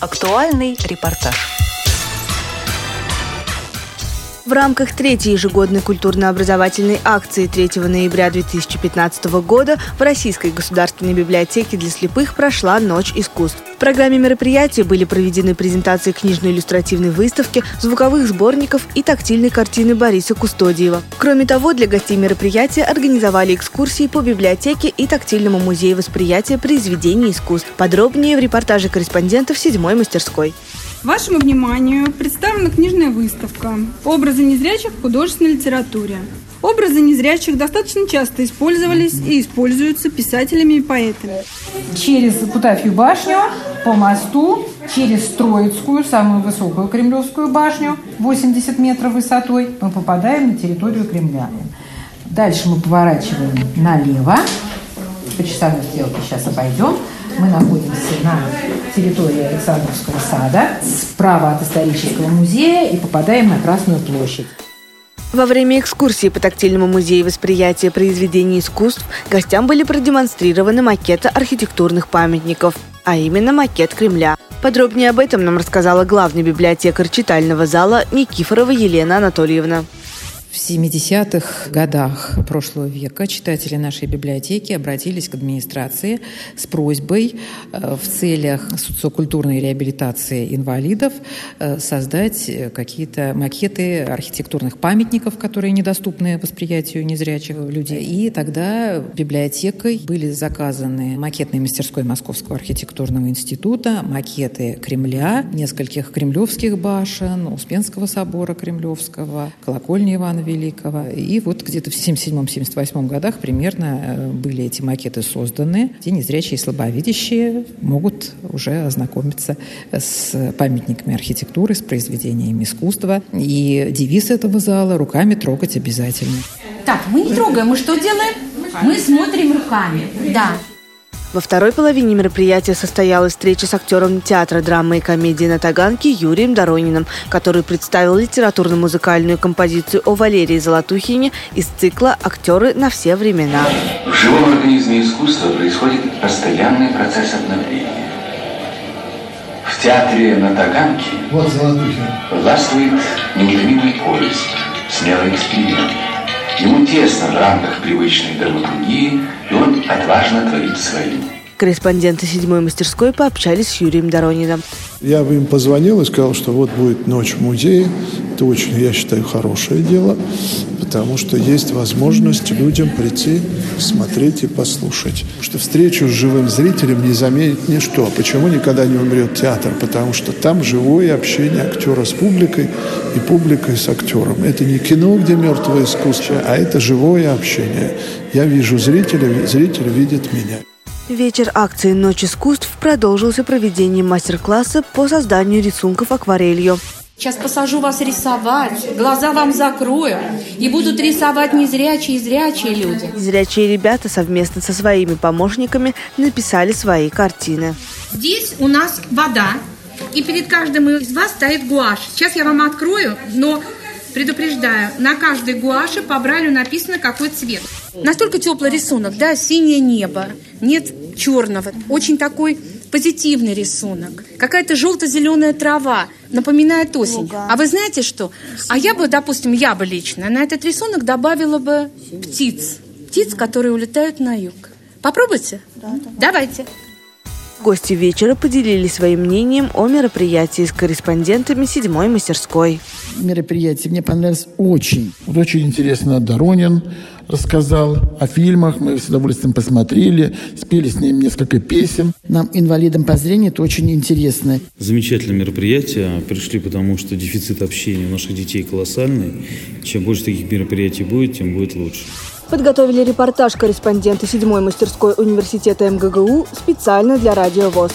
Актуальный репортаж. В рамках третьей ежегодной культурно-образовательной акции 3 ноября 2015 года в Российской государственной библиотеке для слепых прошла «Ночь искусств». В программе мероприятия были проведены презентации книжно-иллюстративной выставки, звуковых сборников и тактильной картины Бориса Кустодиева. Кроме того, для гостей мероприятия организовали экскурсии по библиотеке и тактильному музею восприятия произведений искусств. Подробнее в репортаже корреспондентов седьмой мастерской. Вашему вниманию представлена книжная выставка «Образы незрячих в художественной литературе». Образы незрячих достаточно часто использовались и используются писателями и поэтами. Через Кутафью башню, по мосту, через Троицкую, самую высокую Кремлевскую башню, 80 метров высотой, мы попадаем на территорию Кремля. Дальше мы поворачиваем налево, по часовой стрелке сейчас обойдем. Мы находимся на территории Александровского сада, справа от исторического музея и попадаем на Красную площадь. Во время экскурсии по тактильному музею восприятия произведений искусств гостям были продемонстрированы макеты архитектурных памятников, а именно макет Кремля. Подробнее об этом нам рассказала главный библиотекарь читального зала Никифорова Елена Анатольевна. В 70-х годах прошлого века читатели нашей библиотеки обратились к администрации с просьбой э, в целях социокультурной реабилитации инвалидов э, создать какие-то макеты архитектурных памятников, которые недоступны восприятию незрячих людей. И тогда библиотекой были заказаны макетной мастерской Московского архитектурного института, макеты Кремля, нескольких кремлевских башен, Успенского собора Кремлевского, колокольни Ивана Ивана Великого. И вот где-то в 77-78 годах примерно э, были эти макеты созданы, где незрячие и слабовидящие могут уже ознакомиться с памятниками архитектуры, с произведениями искусства. И девиз этого зала «Руками трогать обязательно». Так, мы не трогаем, мы что делаем? Мы смотрим руками, да. Во второй половине мероприятия состоялась встреча с актером театра драмы и комедии на Таганке Юрием Дорониным, который представил литературно-музыкальную композицию о Валерии Золотухине из цикла «Актеры на все времена». В живом организме искусства происходит постоянный процесс обновления. В театре на Таганке вот властвует неутомимый поиск, смелый эксперимент. Ему тесно в рамках привычной драматургии, и он отважно творит свою. Корреспонденты седьмой мастерской пообщались с Юрием Дорониным. Я бы им позвонил и сказал, что вот будет ночь в музее. Это очень, я считаю, хорошее дело, потому что есть возможность людям прийти, смотреть и послушать. Потому что встречу с живым зрителем не заменит ничто. Почему никогда не умрет театр? Потому что там живое общение актера с публикой и публикой с актером. Это не кино, где мертвое искусство, а это живое общение. Я вижу зрителя, зритель видит меня. Вечер акции «Ночь искусств» продолжился проведением мастер-класса по созданию рисунков акварелью. Сейчас посажу вас рисовать, глаза вам закрою, и будут рисовать незрячие и зрячие люди. Зрячие ребята совместно со своими помощниками написали свои картины. Здесь у нас вода, и перед каждым из вас стоит гуашь. Сейчас я вам открою, но предупреждаю, на каждой гуаше по бралю написано какой цвет. Настолько теплый рисунок, да, синее небо, нет черного. Очень такой позитивный рисунок. Какая-то желто-зеленая трава, напоминает осень. А вы знаете что? А я бы, допустим, я бы лично на этот рисунок добавила бы птиц. Птиц, которые улетают на юг. Попробуйте? Да, да. Давайте. Гости вечера поделились своим мнением о мероприятии с корреспондентами седьмой мастерской. Мероприятие мне понравилось очень. Вот очень интересно Доронин рассказал о фильмах, мы с удовольствием посмотрели, спели с ним несколько песен. Нам, инвалидам по зрению, это очень интересно. Замечательное мероприятие. Пришли, потому что дефицит общения у наших детей колоссальный. Чем больше таких мероприятий будет, тем будет лучше. Подготовили репортаж корреспонденты седьмой мастерской университета МГГУ специально для Радио ВОЗ.